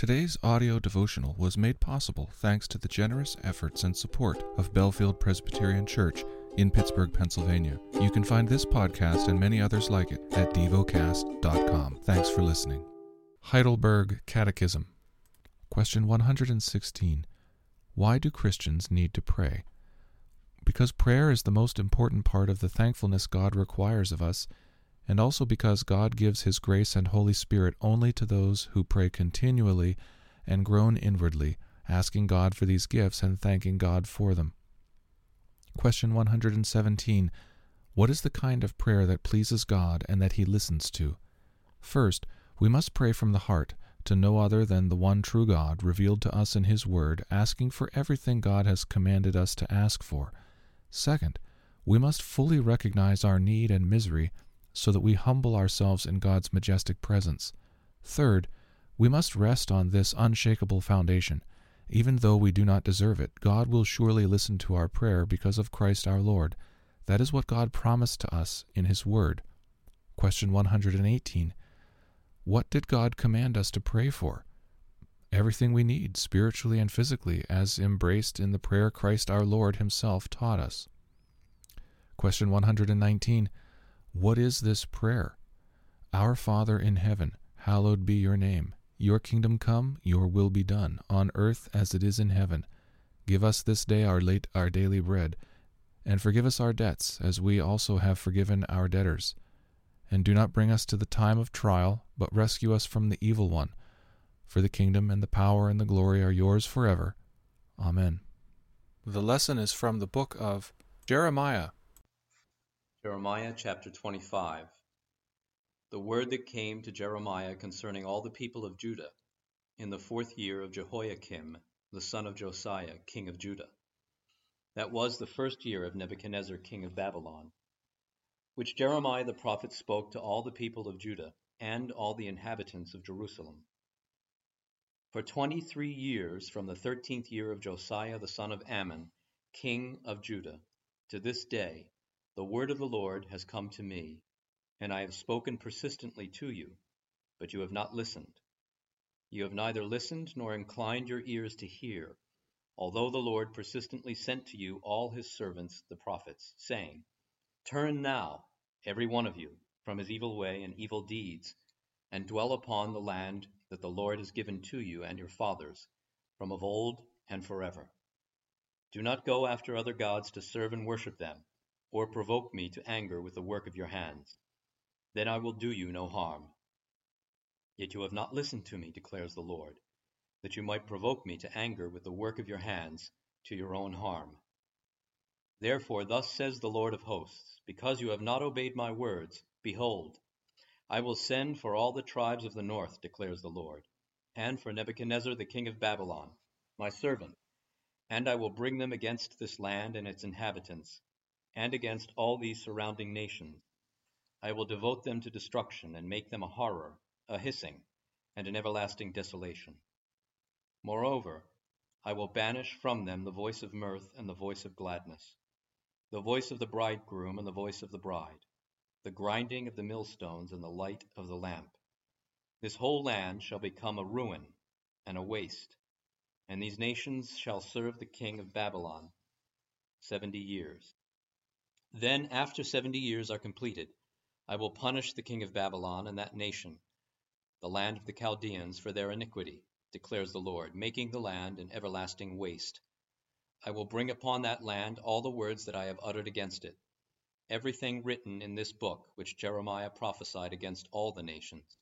Today's audio devotional was made possible thanks to the generous efforts and support of Bellefield Presbyterian Church in Pittsburgh, Pennsylvania. You can find this podcast and many others like it at devocast.com. Thanks for listening. Heidelberg Catechism. Question 116. Why do Christians need to pray? Because prayer is the most important part of the thankfulness God requires of us and also because God gives His grace and Holy Spirit only to those who pray continually and groan inwardly, asking God for these gifts and thanking God for them. Question 117. What is the kind of prayer that pleases God and that He listens to? First, we must pray from the heart, to no other than the one true God revealed to us in His Word, asking for everything God has commanded us to ask for. Second, we must fully recognize our need and misery so that we humble ourselves in God's majestic presence. Third, we must rest on this unshakable foundation. Even though we do not deserve it, God will surely listen to our prayer because of Christ our Lord. That is what God promised to us in His Word. Question 118 What did God command us to pray for? Everything we need, spiritually and physically, as embraced in the prayer Christ our Lord Himself taught us. Question 119 what is this prayer? Our Father in heaven, hallowed be your name. Your kingdom come, your will be done, on earth as it is in heaven. Give us this day our late our daily bread, and forgive us our debts, as we also have forgiven our debtors. And do not bring us to the time of trial, but rescue us from the evil one. For the kingdom and the power and the glory are yours forever. Amen. The lesson is from the book of Jeremiah, Jeremiah chapter 25 The word that came to Jeremiah concerning all the people of Judah in the fourth year of Jehoiakim the son of Josiah king of Judah. That was the first year of Nebuchadnezzar king of Babylon, which Jeremiah the prophet spoke to all the people of Judah and all the inhabitants of Jerusalem. For twenty three years from the thirteenth year of Josiah the son of Amon, king of Judah, to this day the word of the Lord has come to me, and I have spoken persistently to you, but you have not listened. You have neither listened nor inclined your ears to hear, although the Lord persistently sent to you all his servants the prophets, saying, Turn now, every one of you, from his evil way and evil deeds, and dwell upon the land that the Lord has given to you and your fathers, from of old and forever. Do not go after other gods to serve and worship them or provoke me to anger with the work of your hands. Then I will do you no harm. Yet you have not listened to me, declares the Lord, that you might provoke me to anger with the work of your hands to your own harm. Therefore, thus says the Lord of hosts, because you have not obeyed my words, behold, I will send for all the tribes of the north, declares the Lord, and for Nebuchadnezzar the king of Babylon, my servant, and I will bring them against this land and its inhabitants, and against all these surrounding nations. I will devote them to destruction, and make them a horror, a hissing, and an everlasting desolation. Moreover, I will banish from them the voice of mirth and the voice of gladness, the voice of the bridegroom and the voice of the bride, the grinding of the millstones and the light of the lamp. This whole land shall become a ruin and a waste, and these nations shall serve the king of Babylon seventy years. Then, after seventy years are completed, I will punish the king of Babylon and that nation, the land of the Chaldeans, for their iniquity, declares the Lord, making the land an everlasting waste. I will bring upon that land all the words that I have uttered against it, everything written in this book which Jeremiah prophesied against all the nations.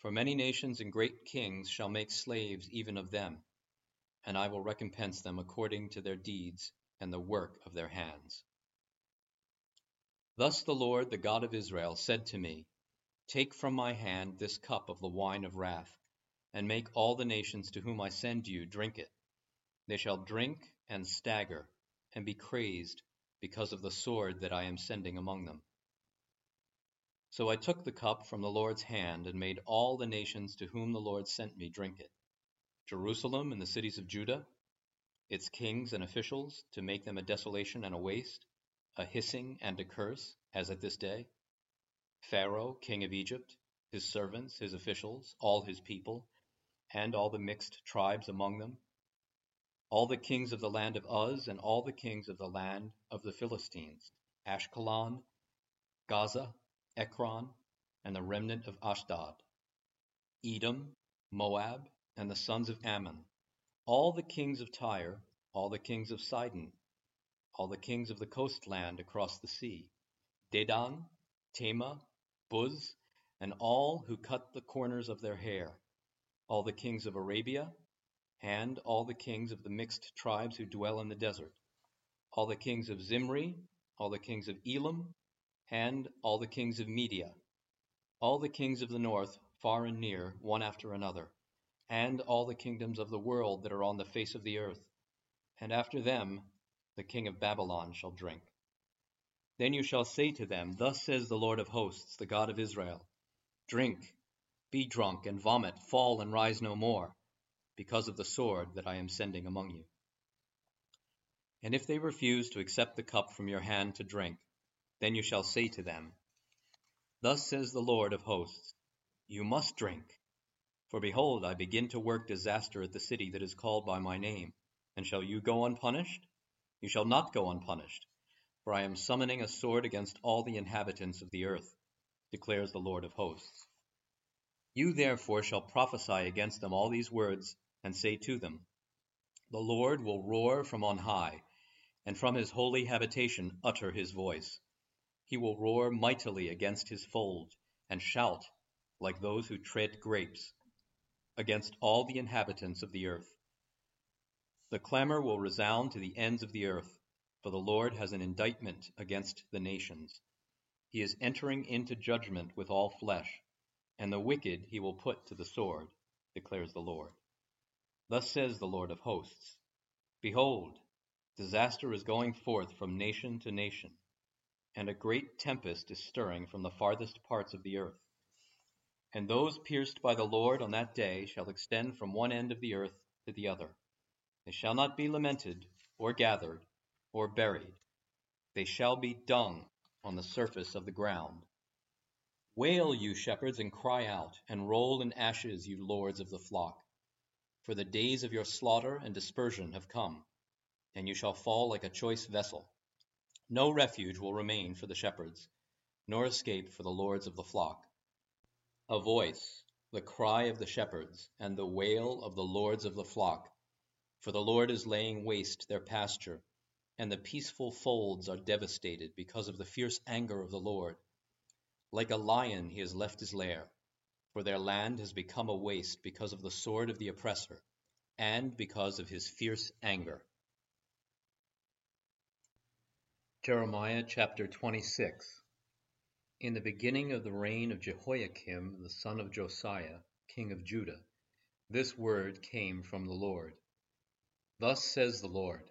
For many nations and great kings shall make slaves even of them, and I will recompense them according to their deeds and the work of their hands. Thus the Lord, the God of Israel, said to me, Take from my hand this cup of the wine of wrath, and make all the nations to whom I send you drink it. They shall drink and stagger, and be crazed, because of the sword that I am sending among them. So I took the cup from the Lord's hand, and made all the nations to whom the Lord sent me drink it Jerusalem and the cities of Judah, its kings and officials, to make them a desolation and a waste a hissing and a curse, as at this day? Pharaoh, king of Egypt, his servants, his officials, all his people, and all the mixed tribes among them, all the kings of the land of Uz, and all the kings of the land of the Philistines, Ashkelon, Gaza, Ekron, and the remnant of Ashdod, Edom, Moab, and the sons of Ammon, all the kings of Tyre, all the kings of Sidon, all the kings of the coastland across the sea, Dedan, Tema, Buz, and all who cut the corners of their hair, all the kings of Arabia, and all the kings of the mixed tribes who dwell in the desert, all the kings of Zimri, all the kings of Elam, and all the kings of Media, all the kings of the north, far and near, one after another, and all the kingdoms of the world that are on the face of the earth, and after them the king of Babylon shall drink. Then you shall say to them, Thus says the Lord of hosts, the God of Israel Drink, be drunk, and vomit, fall and rise no more, because of the sword that I am sending among you. And if they refuse to accept the cup from your hand to drink, then you shall say to them, Thus says the Lord of hosts, You must drink. For behold, I begin to work disaster at the city that is called by my name. And shall you go unpunished? You shall not go unpunished, for I am summoning a sword against all the inhabitants of the earth, declares the Lord of hosts. You therefore shall prophesy against them all these words, and say to them, The Lord will roar from on high, and from his holy habitation utter his voice. He will roar mightily against his fold, and shout like those who tread grapes, against all the inhabitants of the earth. The clamor will resound to the ends of the earth, for the Lord has an indictment against the nations. He is entering into judgment with all flesh, and the wicked he will put to the sword, declares the Lord. Thus says the Lord of hosts Behold, disaster is going forth from nation to nation, and a great tempest is stirring from the farthest parts of the earth. And those pierced by the Lord on that day shall extend from one end of the earth to the other they shall not be lamented, or gathered, or buried. They shall be dung on the surface of the ground. Wail, you shepherds, and cry out, and roll in ashes, you lords of the flock. For the days of your slaughter and dispersion have come, and you shall fall like a choice vessel. No refuge will remain for the shepherds, nor escape for the lords of the flock. A voice, the cry of the shepherds, and the wail of the lords of the flock for the Lord is laying waste their pasture, and the peaceful folds are devastated because of the fierce anger of the Lord. Like a lion he has left his lair, for their land has become a waste because of the sword of the oppressor, and because of his fierce anger. Jeremiah chapter 26 In the beginning of the reign of Jehoiakim the son of Josiah, king of Judah, this word came from the Lord. Thus says the Lord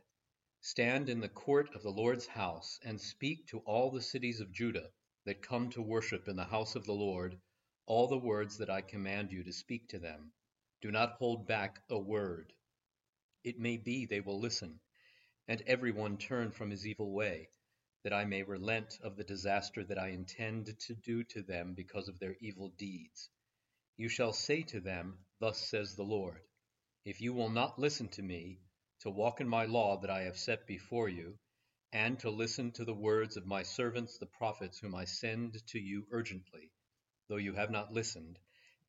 Stand in the court of the Lord's house, and speak to all the cities of Judah that come to worship in the house of the Lord all the words that I command you to speak to them. Do not hold back a word. It may be they will listen, and every one turn from his evil way, that I may relent of the disaster that I intend to do to them because of their evil deeds. You shall say to them, Thus says the Lord, If you will not listen to me, to walk in my law that I have set before you, and to listen to the words of my servants the prophets whom I send to you urgently, though you have not listened,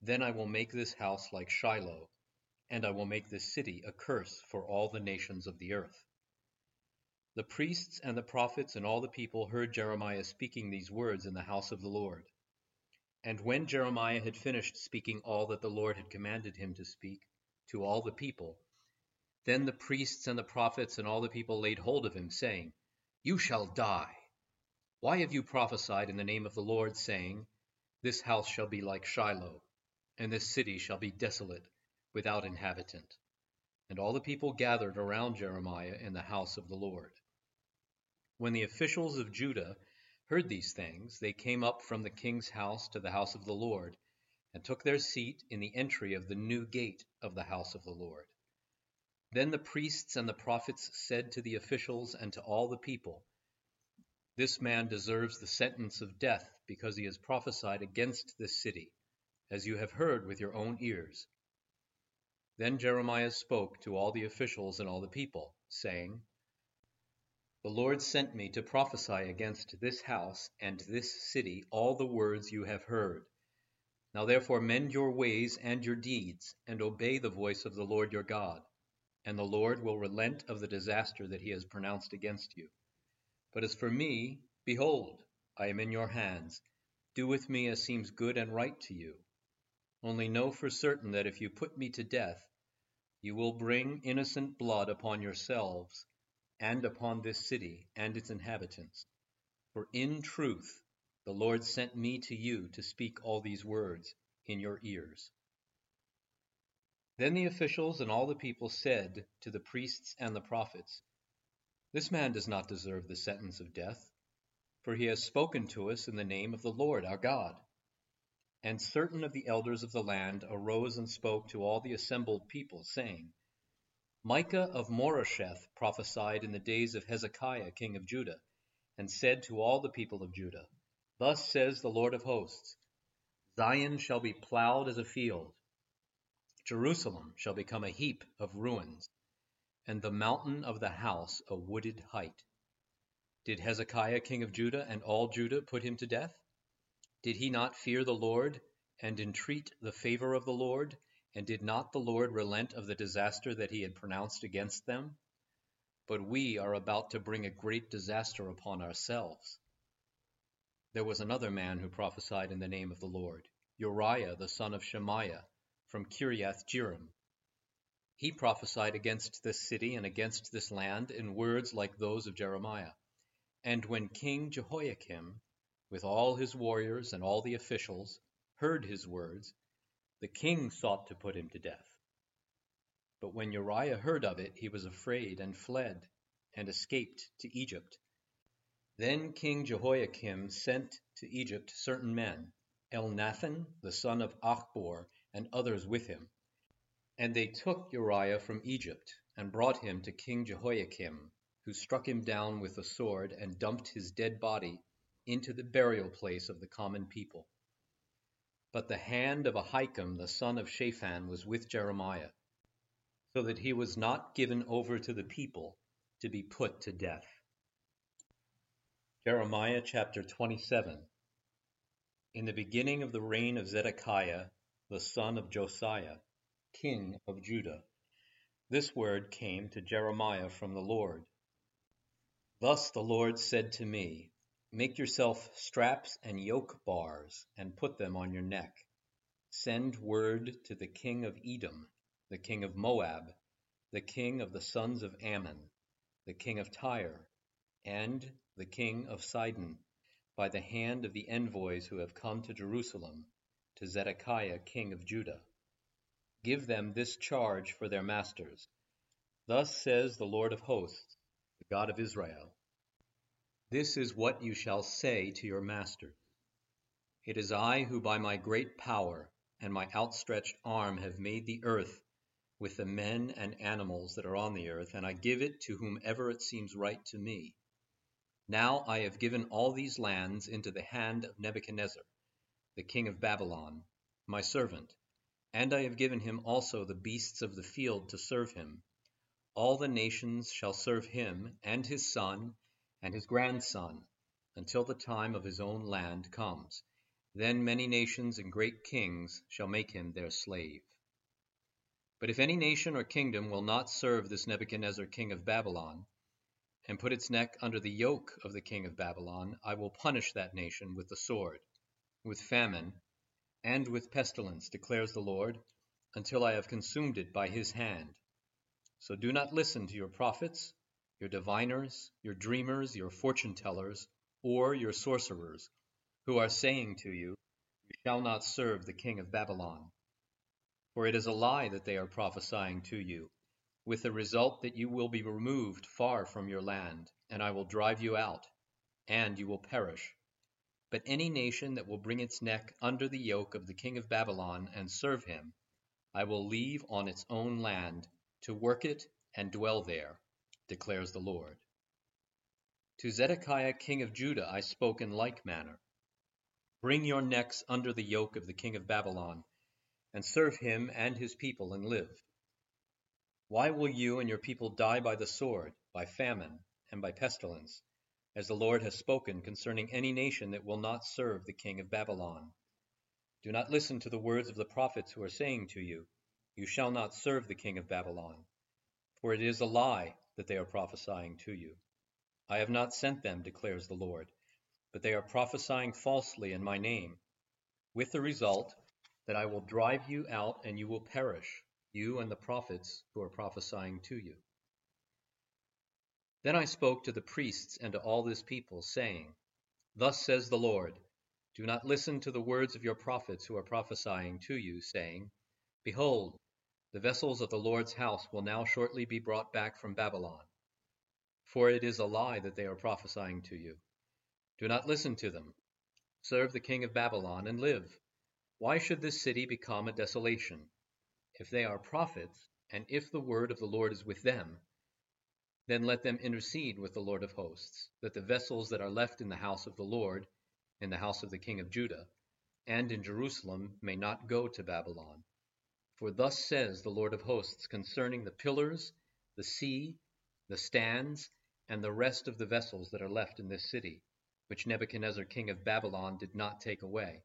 then I will make this house like Shiloh, and I will make this city a curse for all the nations of the earth. The priests and the prophets and all the people heard Jeremiah speaking these words in the house of the Lord. And when Jeremiah had finished speaking all that the Lord had commanded him to speak to all the people, then the priests and the prophets and all the people laid hold of him, saying, You shall die. Why have you prophesied in the name of the Lord, saying, This house shall be like Shiloh, and this city shall be desolate, without inhabitant? And all the people gathered around Jeremiah in the house of the Lord. When the officials of Judah heard these things, they came up from the king's house to the house of the Lord, and took their seat in the entry of the new gate of the house of the Lord. Then the priests and the prophets said to the officials and to all the people, This man deserves the sentence of death because he has prophesied against this city, as you have heard with your own ears. Then Jeremiah spoke to all the officials and all the people, saying, The Lord sent me to prophesy against this house and this city all the words you have heard. Now therefore mend your ways and your deeds, and obey the voice of the Lord your God, and the Lord will relent of the disaster that he has pronounced against you. But as for me, behold, I am in your hands. Do with me as seems good and right to you. Only know for certain that if you put me to death, you will bring innocent blood upon yourselves and upon this city and its inhabitants. For in truth the Lord sent me to you to speak all these words in your ears. Then the officials and all the people said to the priests and the prophets, This man does not deserve the sentence of death, for he has spoken to us in the name of the Lord our God. And certain of the elders of the land arose and spoke to all the assembled people, saying, Micah of Moresheth prophesied in the days of Hezekiah king of Judah, and said to all the people of Judah, Thus says the Lord of hosts, Zion shall be plowed as a field, Jerusalem shall become a heap of ruins, and the mountain of the house a wooded height. Did Hezekiah king of Judah and all Judah put him to death? Did he not fear the Lord, and entreat the favor of the Lord, and did not the Lord relent of the disaster that he had pronounced against them? But we are about to bring a great disaster upon ourselves. There was another man who prophesied in the name of the Lord, Uriah the son of Shemaiah, from Kiriath Jearim. He prophesied against this city and against this land in words like those of Jeremiah. And when King Jehoiakim with all his warriors and all the officials, heard his words, the king sought to put him to death. But when Uriah heard of it, he was afraid and fled, and escaped to Egypt. Then King Jehoiakim sent to Egypt certain men, El Elnathan the son of Achbor, and others with him. And they took Uriah from Egypt, and brought him to King Jehoiakim, who struck him down with the sword, and dumped his dead body into the burial place of the common people. But the hand of Ahikam the son of Shaphan was with Jeremiah, so that he was not given over to the people to be put to death. Jeremiah chapter 27 In the beginning of the reign of Zedekiah, the son of Josiah, king of Judah, this word came to Jeremiah from the Lord. Thus the Lord said to me, Make yourself straps and yoke bars, and put them on your neck. Send word to the king of Edom, the king of Moab, the king of the sons of Ammon, the king of Tyre, and the king of Sidon, by the hand of the envoys who have come to Jerusalem, to Zedekiah king of Judah. Give them this charge for their masters. Thus says the Lord of hosts, the God of Israel. This is what you shall say to your master. It is I who by my great power and my outstretched arm have made the earth with the men and animals that are on the earth, and I give it to whomever it seems right to me. Now I have given all these lands into the hand of Nebuchadnezzar, the king of Babylon, my servant, and I have given him also the beasts of the field to serve him. All the nations shall serve him, and his son, and his grandson, until the time of his own land comes. Then many nations and great kings shall make him their slave. But if any nation or kingdom will not serve this Nebuchadnezzar king of Babylon, and put its neck under the yoke of the king of Babylon, I will punish that nation with the sword, with famine, and with pestilence, declares the Lord, until I have consumed it by his hand. So do not listen to your prophets, your diviners, your dreamers, your fortune tellers, or your sorcerers, who are saying to you, You shall not serve the king of Babylon. For it is a lie that they are prophesying to you, with the result that you will be removed far from your land, and I will drive you out, and you will perish. But any nation that will bring its neck under the yoke of the king of Babylon and serve him, I will leave on its own land to work it and dwell there declares the Lord. To Zedekiah king of Judah I spoke in like manner. Bring your necks under the yoke of the king of Babylon, and serve him and his people and live. Why will you and your people die by the sword, by famine, and by pestilence, as the Lord has spoken concerning any nation that will not serve the king of Babylon? Do not listen to the words of the prophets who are saying to you, You shall not serve the king of Babylon, for it is a lie that they are prophesying to you. I have not sent them, declares the Lord, but they are prophesying falsely in my name, with the result that I will drive you out and you will perish, you and the prophets who are prophesying to you. Then I spoke to the priests and to all this people, saying, Thus says the Lord, Do not listen to the words of your prophets who are prophesying to you, saying, Behold, the vessels of the Lord's house will now shortly be brought back from Babylon. For it is a lie that they are prophesying to you. Do not listen to them. Serve the king of Babylon and live. Why should this city become a desolation? If they are prophets, and if the word of the Lord is with them, then let them intercede with the Lord of hosts, that the vessels that are left in the house of the Lord, in the house of the king of Judah, and in Jerusalem may not go to Babylon. For thus says the Lord of hosts concerning the pillars, the sea, the stands, and the rest of the vessels that are left in this city, which Nebuchadnezzar king of Babylon did not take away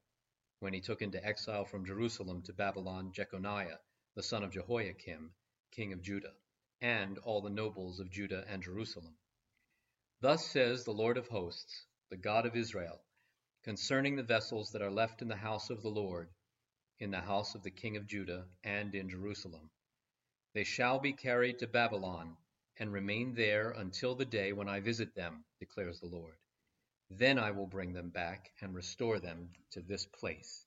when he took into exile from Jerusalem to Babylon Jeconiah, the son of Jehoiakim, king of Judah, and all the nobles of Judah and Jerusalem. Thus says the Lord of hosts, the God of Israel, concerning the vessels that are left in the house of the Lord, in the house of the king of Judah, and in Jerusalem. They shall be carried to Babylon, and remain there until the day when I visit them, declares the Lord. Then I will bring them back and restore them to this place.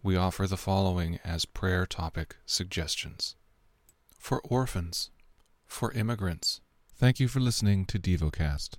We offer the following as prayer topic suggestions For orphans, for immigrants. Thank you for listening to DevoCast.